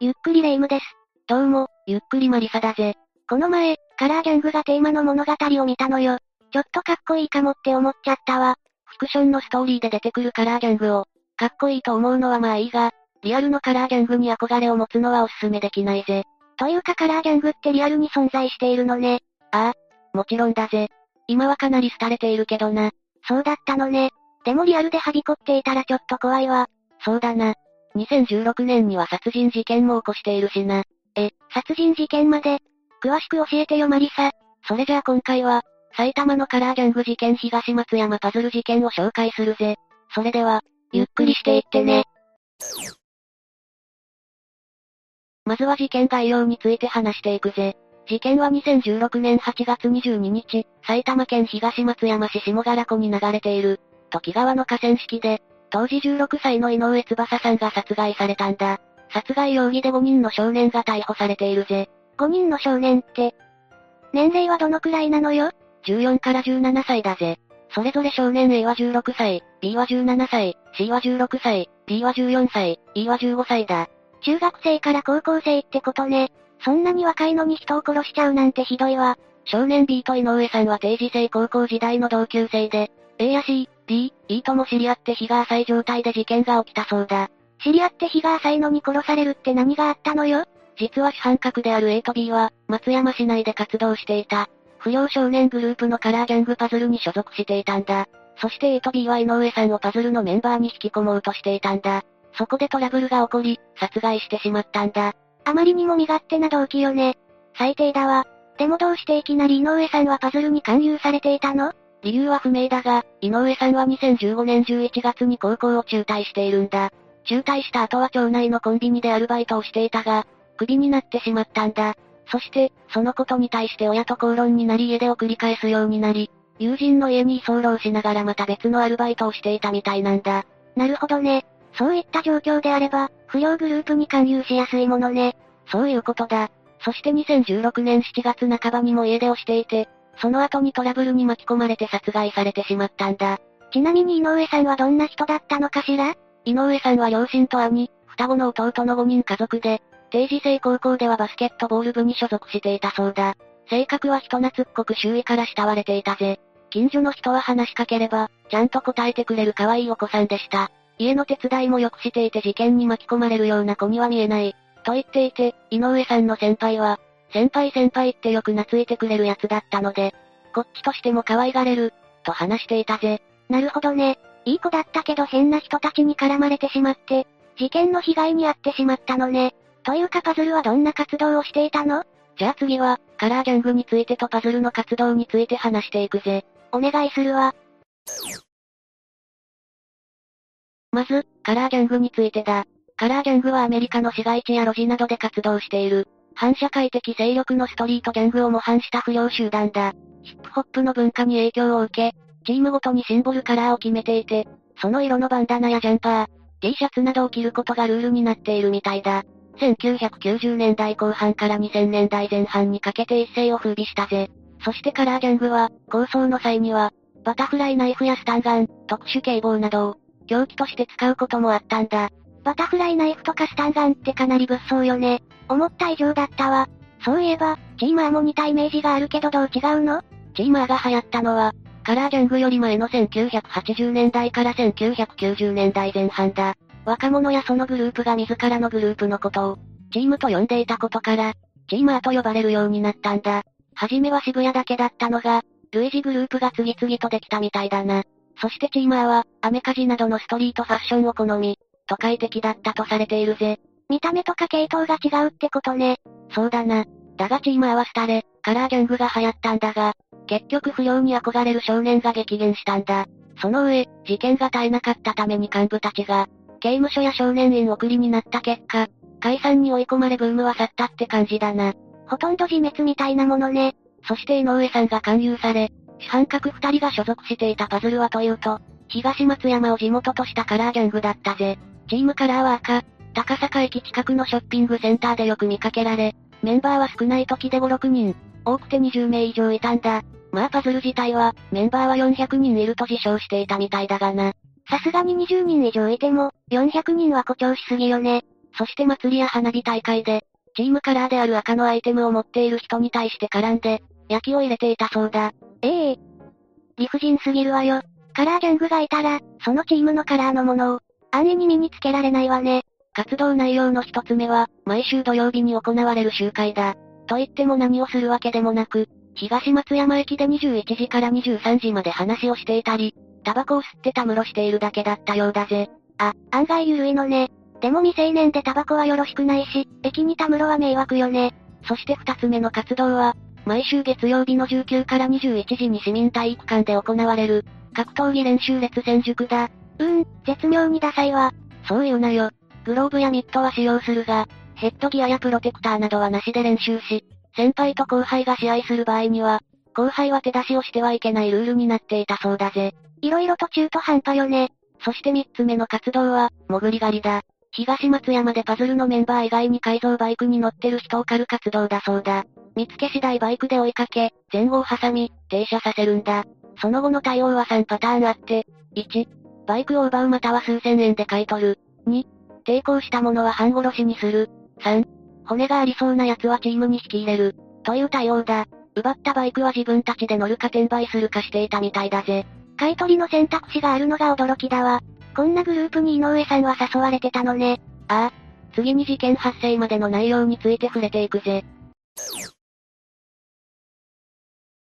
ゆっくりレ夢ムです。どうも、ゆっくりマリサだぜ。この前、カラーギャングがテーマの物語を見たのよ。ちょっとかっこいいかもって思っちゃったわ。フィクションのストーリーで出てくるカラーギャングを、かっこいいと思うのはまあいいが、リアルのカラーギャングに憧れを持つのはおすすめできないぜ。というかカラーギャングってリアルに存在しているのね。ああ、もちろんだぜ。今はかなり廃れているけどな。そうだったのね。でもリアルではびこっていたらちょっと怖いわ。そうだな。2016年には殺人事件も起こしているしな。え、殺人事件まで？詳しく教えてよマリサ。それじゃあ今回は、埼玉のカラーギャング事件東松山パズル事件を紹介するぜ。それでは、ゆっくりしていってね。まずは事件概要について話していくぜ。事件は2016年8月22日、埼玉県東松山市下柄湖に流れている、時川の河川敷で、当時16歳の井上翼さんが殺害されたんだ。殺害容疑で5人の少年が逮捕されているぜ。5人の少年って、年齢はどのくらいなのよ ?14 から17歳だぜ。それぞれ少年 A は16歳、B は17歳、C は16歳、D は14歳、E は15歳だ。中学生から高校生ってことね。そんなに若いのに人を殺しちゃうなんてひどいわ。少年 B と井上さんは定時制高校時代の同級生で、A や C、D、E とも知り合って日が浅い状態で事件が起きたそうだ。知り合って日が浅いのに殺されるって何があったのよ？実は主犯格である A と B は、松山市内で活動していた。不良少年グループのカラーギャングパズルに所属していたんだ。そして A と B は井上さんをパズルのメンバーに引き込もうとしていたんだ。そこでトラブルが起こり、殺害してしまったんだ。あまりにも身勝手な動機よね。最低だわ。でもどうしていきなり井上さんはパズルに勧誘されていたの？理由は不明だが、井上さんは2015年11月に高校を中退しているんだ。中退した後は町内のコンビニでアルバイトをしていたが、クビになってしまったんだ。そして、そのことに対して親と口論になり家出を繰り返すようになり、友人の家に居候しながらまた別のアルバイトをしていたみたいなんだ。なるほどね。そういった状況であれば、不良グループに勧誘しやすいものね。そういうことだ。そして2016年7月半ばにも家出をしていて、その後にトラブルに巻き込まれて殺害されてしまったんだ。ちなみに井上さんはどんな人だったのかしら？井上さんは両親と兄、双子の弟の5人家族で、定時制高校ではバスケットボール部に所属していたそうだ。性格は人懐っこく周囲から慕われていたぜ。近所の人は話しかければ、ちゃんと答えてくれる可愛いお子さんでした。家の手伝いもよくしていて事件に巻き込まれるような子には見えない。と言っていて、井上さんの先輩は、先輩先輩ってよく懐いてくれるやつだったので、こっちとしても可愛がれる、と話していたぜ。なるほどね。いい子だったけど変な人たちに絡まれてしまって、事件の被害に遭ってしまったのね。というかパズルはどんな活動をしていたの？じゃあ次は、カラーギャングについてとパズルの活動について話していくぜ。お願いするわ。まず、カラーギャングについてだ。カラーギャングはアメリカの市街地や路地などで活動している、反社会的勢力のストリートギャングを模範した不良集団だ。ヒップホップの文化に影響を受け、チームごとにシンボルカラーを決めていて、その色のバンダナやジャンパー、T シャツなどを着ることがルールになっているみたいだ。1990年代後半から2000年代前半にかけて一世を風靡したぜ。そしてカラーギャングは、構想の際には、バタフライナイフやスタンガン、特殊警棒などを、凶器として使うこともあったんだ。バタフライナイフとかスタンガンってかなり物騒よね。思った以上だったわ。そういえば、チーマーも似たイメージがあるけどどう違うの？チーマーが流行ったのは、カラーギャングより前の1980年代から1990年代前半だ。若者やそのグループが自らのグループのことを、チームと呼んでいたことから、チーマーと呼ばれるようになったんだ。はじめは渋谷だけだったのが、類似グループが次々とできたみたいだな。そしてチーマーは、アメカジなどのストリートファッションを好み、都会的だったとされているぜ。見た目とか系統が違うってことね。そうだな。だがチーマーは廃れ、カラーギャングが流行ったんだが、結局不良に憧れる少年が激減したんだ。その上、事件が絶えなかったために幹部たちが、刑務所や少年院送りになった結果、解散に追い込まれブームは去ったって感じだな。ほとんど自滅みたいなものね。そして井上さんが勧誘され、主犯格二人が所属していたパズルはというと、東松山を地元としたカラーギャングだったぜ。チームカラーは赤、高坂駅近くのショッピングセンターでよく見かけられ、メンバーは少ない時で5、6人、多くて20名以上いたんだ。まあパズル自体は、メンバーは400人いると自称していたみたいだがな。さすがに20人以上いても、400人は誇張しすぎよね。そして祭りや花火大会で、チームカラーである赤のアイテムを持っている人に対して絡んで、焼きを入れていたそうだ。ええ理不尽すぎるわよ。カラーギャングがいたら、そのチームのカラーのものを、安易に身につけられないわね。活動内容の一つ目は、毎週土曜日に行われる集会だ。と言っても何をするわけでもなく、東松山駅で21時から23時まで話をしていたり、タバコを吸ってたむろしているだけだったようだぜ。あ、案外緩いのね。でも未成年でタバコはよろしくないし、駅にたむろは迷惑よね。そして二つ目の活動は、毎週月曜日の19から21時に市民体育館で行われる、格闘技練習列戦塾だ。うーん、絶妙にダサいわ。そう言うなよ。グローブやミットは使用するが、ヘッドギアやプロテクターなどはなしで練習し、先輩と後輩が試合する場合には、後輩は手出しをしてはいけないルールになっていたそうだぜ。いろいろと中途半端よね。そして三つ目の活動は、潜り狩りだ。東松山でパズルのメンバー以外に改造バイクに乗ってる人を狩る活動だそうだ。見つけ次第バイクで追いかけ、前後を挟み、停車させるんだ。その後の対応は3パターンあって、1、バイクを奪うまたは数千円で買い取る。2、抵抗したものは半殺しにする。3、骨がありそうな奴はチームに引き入れる。という対応だ。奪ったバイクは自分たちで乗るか転売するかしていたみたいだぜ。買い取りの選択肢があるのが驚きだわ。こんなグループに井上さんは誘われてたのね。ああ。次に事件発生までの内容について触れていくぜ。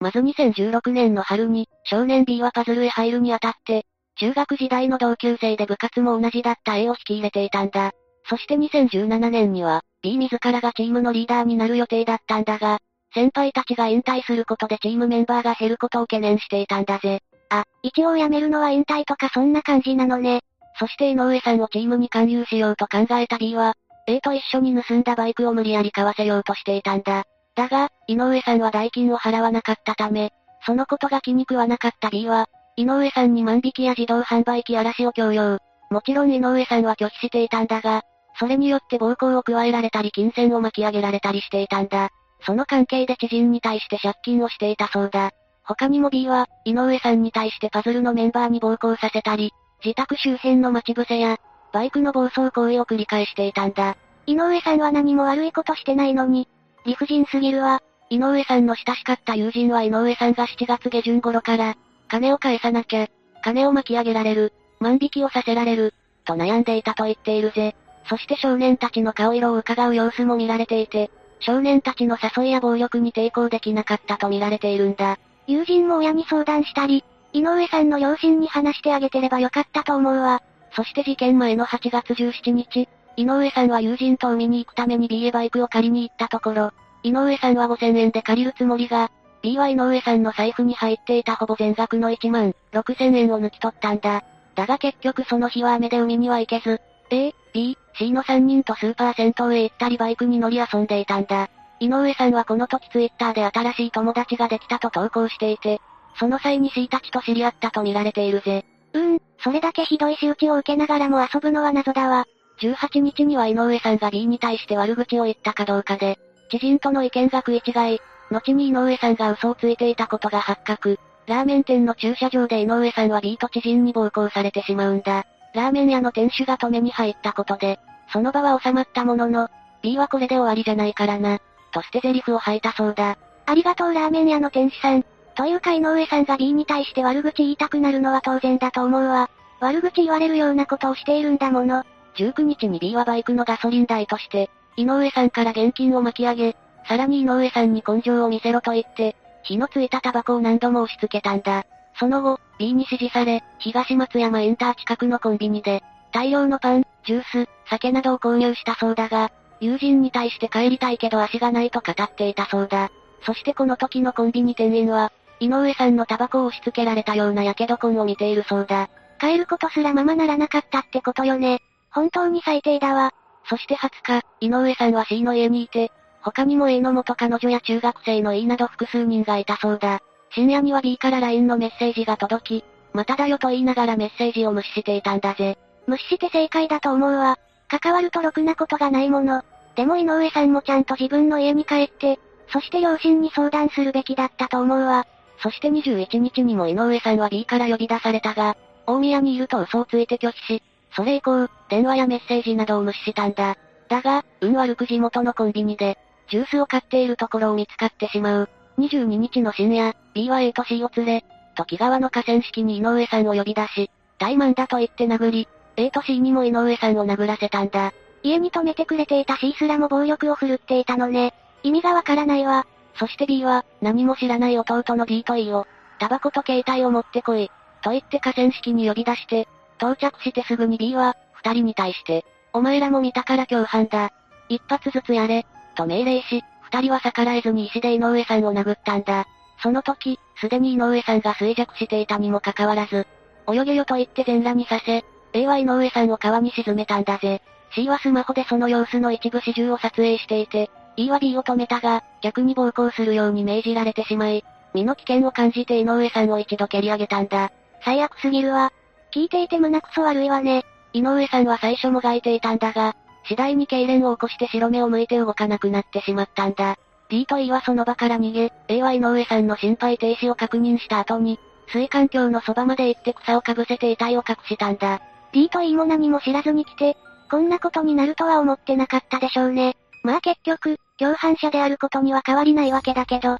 まず2016年の春に、少年 B はパズルへ入るにあたって、中学時代の同級生で部活も同じだった A を引き入れていたんだ。そして2017年には、B 自らがチームのリーダーになる予定だったんだが、先輩たちが引退することでチームメンバーが減ることを懸念していたんだぜ。あ、一応辞めるのは引退とかそんな感じなのね。そして井上さんをチームに勧誘しようと考えた B は、A と一緒に盗んだバイクを無理やり買わせようとしていたんだ。だが、井上さんは代金を払わなかったため、そのことが気に食わなかった B は、井上さんに万引きや自動販売機嵐を強要。もちろん井上さんは拒否していたんだが、それによって暴行を加えられたり金銭を巻き上げられたりしていたんだ。その関係で知人に対して借金をしていたそうだ。他にも B は、井上さんに対してパズルのメンバーに暴行させたり、自宅周辺の待ち伏せや、バイクの暴走行為を繰り返していたんだ。井上さんは何も悪いことしてないのに、理不尽すぎるわ。井上さんの親しかった友人は井上さんが7月下旬頃から、金を返さなきゃ、金を巻き上げられる、万引きをさせられる、と悩んでいたと言っているぜ。そして少年たちの顔色を伺う様子も見られていて、少年たちの誘いや暴力に抵抗できなかったと見られているんだ。友人も親に相談したり、井上さんの両親に話してあげてればよかったと思うわ。そして事件前の8月17日、井上さんは友人と海に行くために B へバイクを借りに行ったところ、井上さんは5000円で借りるつもりが、B は井上さんの財布に入っていたほぼ全額の1万6000円を抜き取ったんだ。だが結局その日は雨で海には行けず、A、B、C の3人とスーパー銭湯へ行ったりバイクに乗り遊んでいたんだ。井上さんはこの時ツイッターで新しい友達ができたと投稿していて、その際に C たちと知り合ったと見られているぜ。うーん、それだけひどい仕打ちを受けながらも遊ぶのは謎だわ。18日には井上さんが B に対して悪口を言ったかどうかで、知人との意見が食い違い、後に井上さんが嘘をついていたことが発覚。ラーメン店の駐車場で井上さんは B と知人に暴行されてしまうんだ。ラーメン屋の店主が止めに入ったことで、その場は収まったものの、B はこれで終わりじゃないからな、としてゼリフを吐いたそうだ。ありがとうラーメン屋の店主さん。というか井上さんが B に対して悪口言いたくなるのは当然だと思うわ。悪口言われるようなことをしているんだもの。19日に B はバイクのガソリン代として、井上さんから現金を巻き上げ、さらに井上さんに根性を見せろと言って、火のついたタバコを何度も押し付けたんだ。その後、B に指示され、東松山インター近くのコンビニで、大量のパン、ジュース、酒などを購入したそうだが、友人に対して帰りたいけど足がないと語っていたそうだ。そしてこの時のコンビニ店員は、井上さんのタバコを押し付けられたような火傷痕を見ているそうだ。帰ることすらままならなかったってことよね。本当に最低だわ。そして20日、井上さんは C の家にいて、他にも A の元彼女や中学生の E など複数人がいたそうだ。深夜には B から LINE のメッセージが届き、まただよと言いながらメッセージを無視していたんだぜ。無視して正解だと思うわ。関わるとろくなことがないもの。でも井上さんもちゃんと自分の家に帰って、そして両親に相談するべきだったと思うわ。そして21日にも井上さんは B から呼び出されたが、大宮にいると嘘をついて拒否し、それ以降、電話やメッセージなどを無視したんだ。だが、運悪く地元のコンビニで、ジュースを買っているところを見つかってしまう。22日の深夜、B は A と C を連れ、時川の河川敷に井上さんを呼び出し、怠慢だと言って殴り、A と C にも井上さんを殴らせたんだ。家に泊めてくれていた C すらも暴力を振るっていたのね。意味がわからないわ。そして B は、何も知らない弟の D と E を、タバコと携帯を持ってこい、と言って河川敷に呼び出して、到着してすぐに B は、二人に対して、お前らも見たから共犯だ。一発ずつやれ、と命令し、二人は逆らえずに石で井上さんを殴ったんだ。その時、すでに井上さんが衰弱していたにもかかわらず、泳げよと言って全裸にさせ、A は井上さんを川に沈めたんだぜ。C はスマホでその様子の一部始終を撮影していて、E は B を止めたが、逆に暴行するように命じられてしまい、身の危険を感じて井上さんを一度蹴り上げたんだ。最悪すぎるわ。聞いていて胸くそ悪いわね。井上さんは最初もがいていたんだが、次第に痙攣を起こして白目を向いて動かなくなってしまったんだ。D と E はその場から逃げ、A は井上さんの心肺停止を確認した後に、水管橋のそばまで行って草をかぶせて遺体を隠したんだ。D と E も何も知らずに来て、こんなことになるとは思ってなかったでしょうね。まあ結局、共犯者であることには変わりないわけだけど。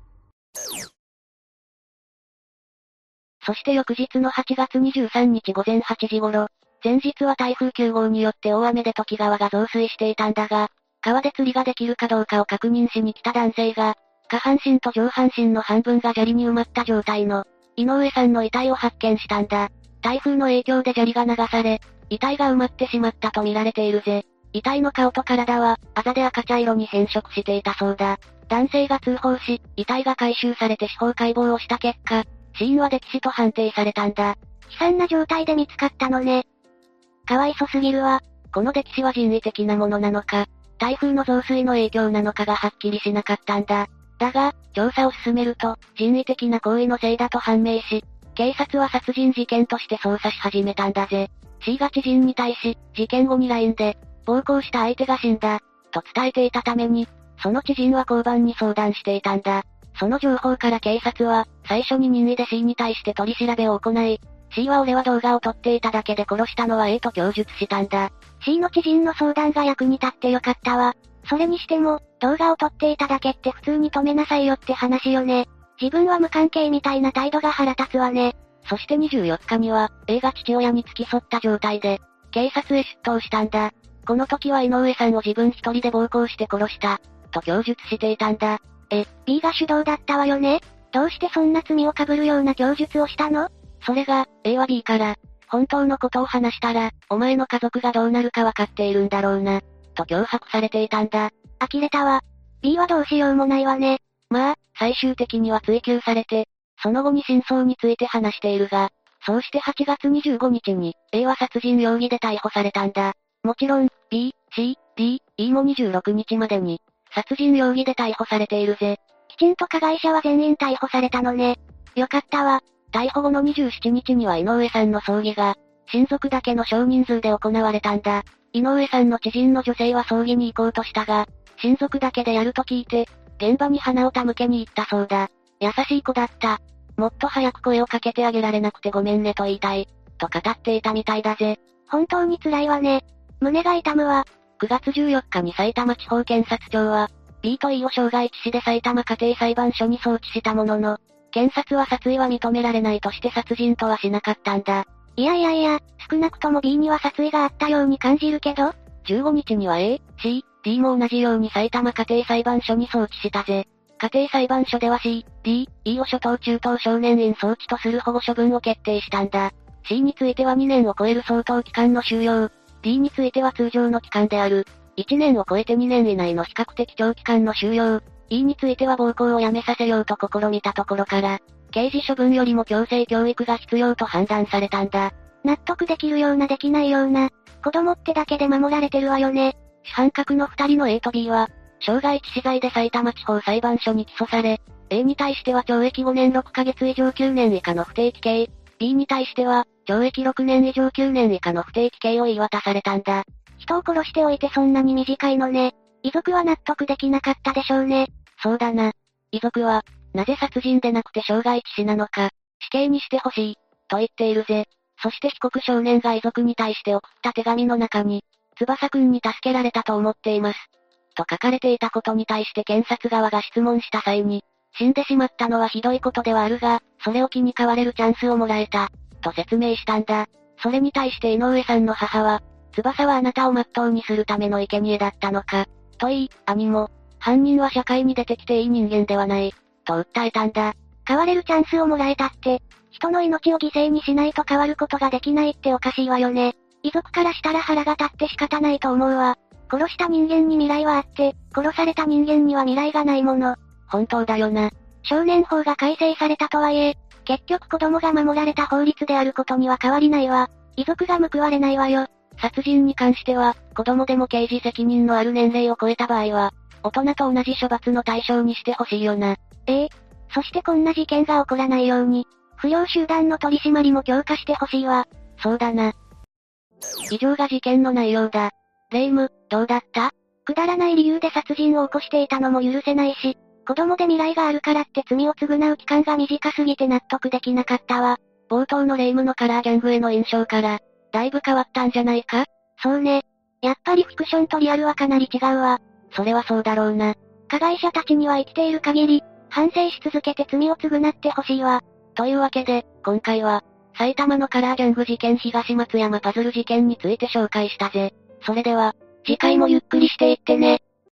そして翌日の8月23日午前8時頃、前日は台風9号によって大雨で時川が増水していたんだが、川で釣りができるかどうかを確認しに来た男性が、下半身と上半身の半分が砂利に埋まった状態の、井上さんの遺体を発見したんだ。台風の影響で砂利が流され、遺体が埋まってしまったと見られているぜ。遺体の顔と体は、あざで赤茶色に変色していたそうだ。男性が通報し、遺体が回収されて司法解剖をした結果、死因は溺死と判定されたんだ。悲惨な状態で見つかったのね。かわいそすぎるわ。この溺死は人為的なものなのか、台風の増水の影響なのかがはっきりしなかったんだ。だが、調査を進めると、人為的な行為のせいだと判明し、警察は殺人事件として捜査し始めたんだぜ。C が知人に対し、事件後に LINE で、暴行した相手が死んだ、と伝えていたために、その知人は交番に相談していたんだ。その情報から警察は、最初に任意で C に対して取り調べを行い、C は俺は動画を撮っていただけで殺したのは A と供述したんだ。C の知人の相談が役に立ってよかったわ。それにしても、動画を撮っていただけって普通に止めなさいよって話よね。自分は無関係みたいな態度が腹立つわね。そして24日には、A が父親に付き添った状態で、警察へ出頭したんだ。この時は井上さんを自分一人で暴行して殺した、と供述していたんだ。え、B が主導だったわよねどうしてそんな罪を被るような供述をしたの？それが、A は B から、本当のことを話したら、お前の家族がどうなるかわかっているんだろうな、と脅迫されていたんだ。呆れたわ。B はどうしようもないわね。まあ、最終的には追及されて、その後に真相について話しているが、そうして8月25日に、A は殺人容疑で逮捕されたんだ。もちろん、B、C、D、E も26日までに、殺人容疑で逮捕されているぜ。きちんと加害者は全員逮捕されたのね。よかったわ。逮捕後の27日には井上さんの葬儀が、親族だけの少人数で行われたんだ。井上さんの知人の女性は葬儀に行こうとしたが、親族だけでやると聞いて、現場に花を手向けに行ったそうだ。優しい子だった。もっと早く声をかけてあげられなくてごめんねと言いたい。と語っていたみたいだぜ。本当に辛いわね。胸が痛むわ。9月14日に埼玉地方検察庁は、B と E を傷害致死で埼玉家庭裁判所に送致したものの、検察は殺意は認められないとして殺人とはしなかったんだ。いやいやいや、少なくとも B には殺意があったように感じるけど ?15 日には A、C、D も同じように埼玉家庭裁判所に送致したぜ。家庭裁判所では C、D、E を初等中等少年院送致とする保護処分を決定したんだ。C については2年を超える相当期間の収容。D については通常の期間である。1年を超えて2年以内の比較的長期間の収容。E については暴行をやめさせようと試みたところから、刑事処分よりも強制教育が必要と判断されたんだ。納得できるようなできないような、子供ってだけで守られてるわよね。主犯格の二人の A と B は、傷害致死罪で埼玉地方裁判所に起訴され、A に対しては懲役5年6ヶ月以上9年以下の不定期刑、B に対しては、懲役6年以上9年以下の不定期刑を言い渡されたんだ。人を殺しておいてそんなに短いのね。遺族は納得できなかったでしょうね。そうだな。遺族は、なぜ殺人でなくて傷害致死なのか、死刑にしてほしい、と言っているぜ。そして被告少年が遺族に対して送った手紙の中に、翼くんに助けられたと思っています。と書かれていたことに対して検察側が質問した際に、死んでしまったのはひどいことではあるが、それを気に変われるチャンスをもらえた、と説明したんだ。それに対して井上さんの母は、翼はあなたを全うにするための生贄だったのか。と言い、兄も、犯人は社会に出てきていい人間ではない、と訴えたんだ。変われるチャンスをもらえたって、人の命を犠牲にしないと変わることができないっておかしいわよね。遺族からしたら腹が立って仕方ないと思うわ。殺した人間に未来はあって、殺された人間には未来がないもの。本当だよな。少年法が改正されたとはいえ、結局子供が守られた法律であることには変わりないわ。遺族が報われないわよ。殺人に関しては、子供でも刑事責任のある年齢を超えた場合は、大人と同じ処罰の対象にしてほしいよな。ええ。そしてこんな事件が起こらないように、不良集団の取り締まりも強化してほしいわ。そうだな。以上が事件の内容だ。レイム、どうだった？くだらない理由で殺人を起こしていたのも許せないし、子供で未来があるからって罪を償う期間が短すぎて納得できなかったわ。冒頭のレイムのカラーギャングへの印象から、だいぶ変わったんじゃないか？そうね。やっぱりフィクションとリアルはかなり違うわ。それはそうだろうな。加害者たちには生きている限り、反省し続けて罪を償ってほしいわ。というわけで、今回は、埼玉のカラーギャング事件東松山パズル事件について紹介したぜ。それでは、次回もゆっくりしていってね。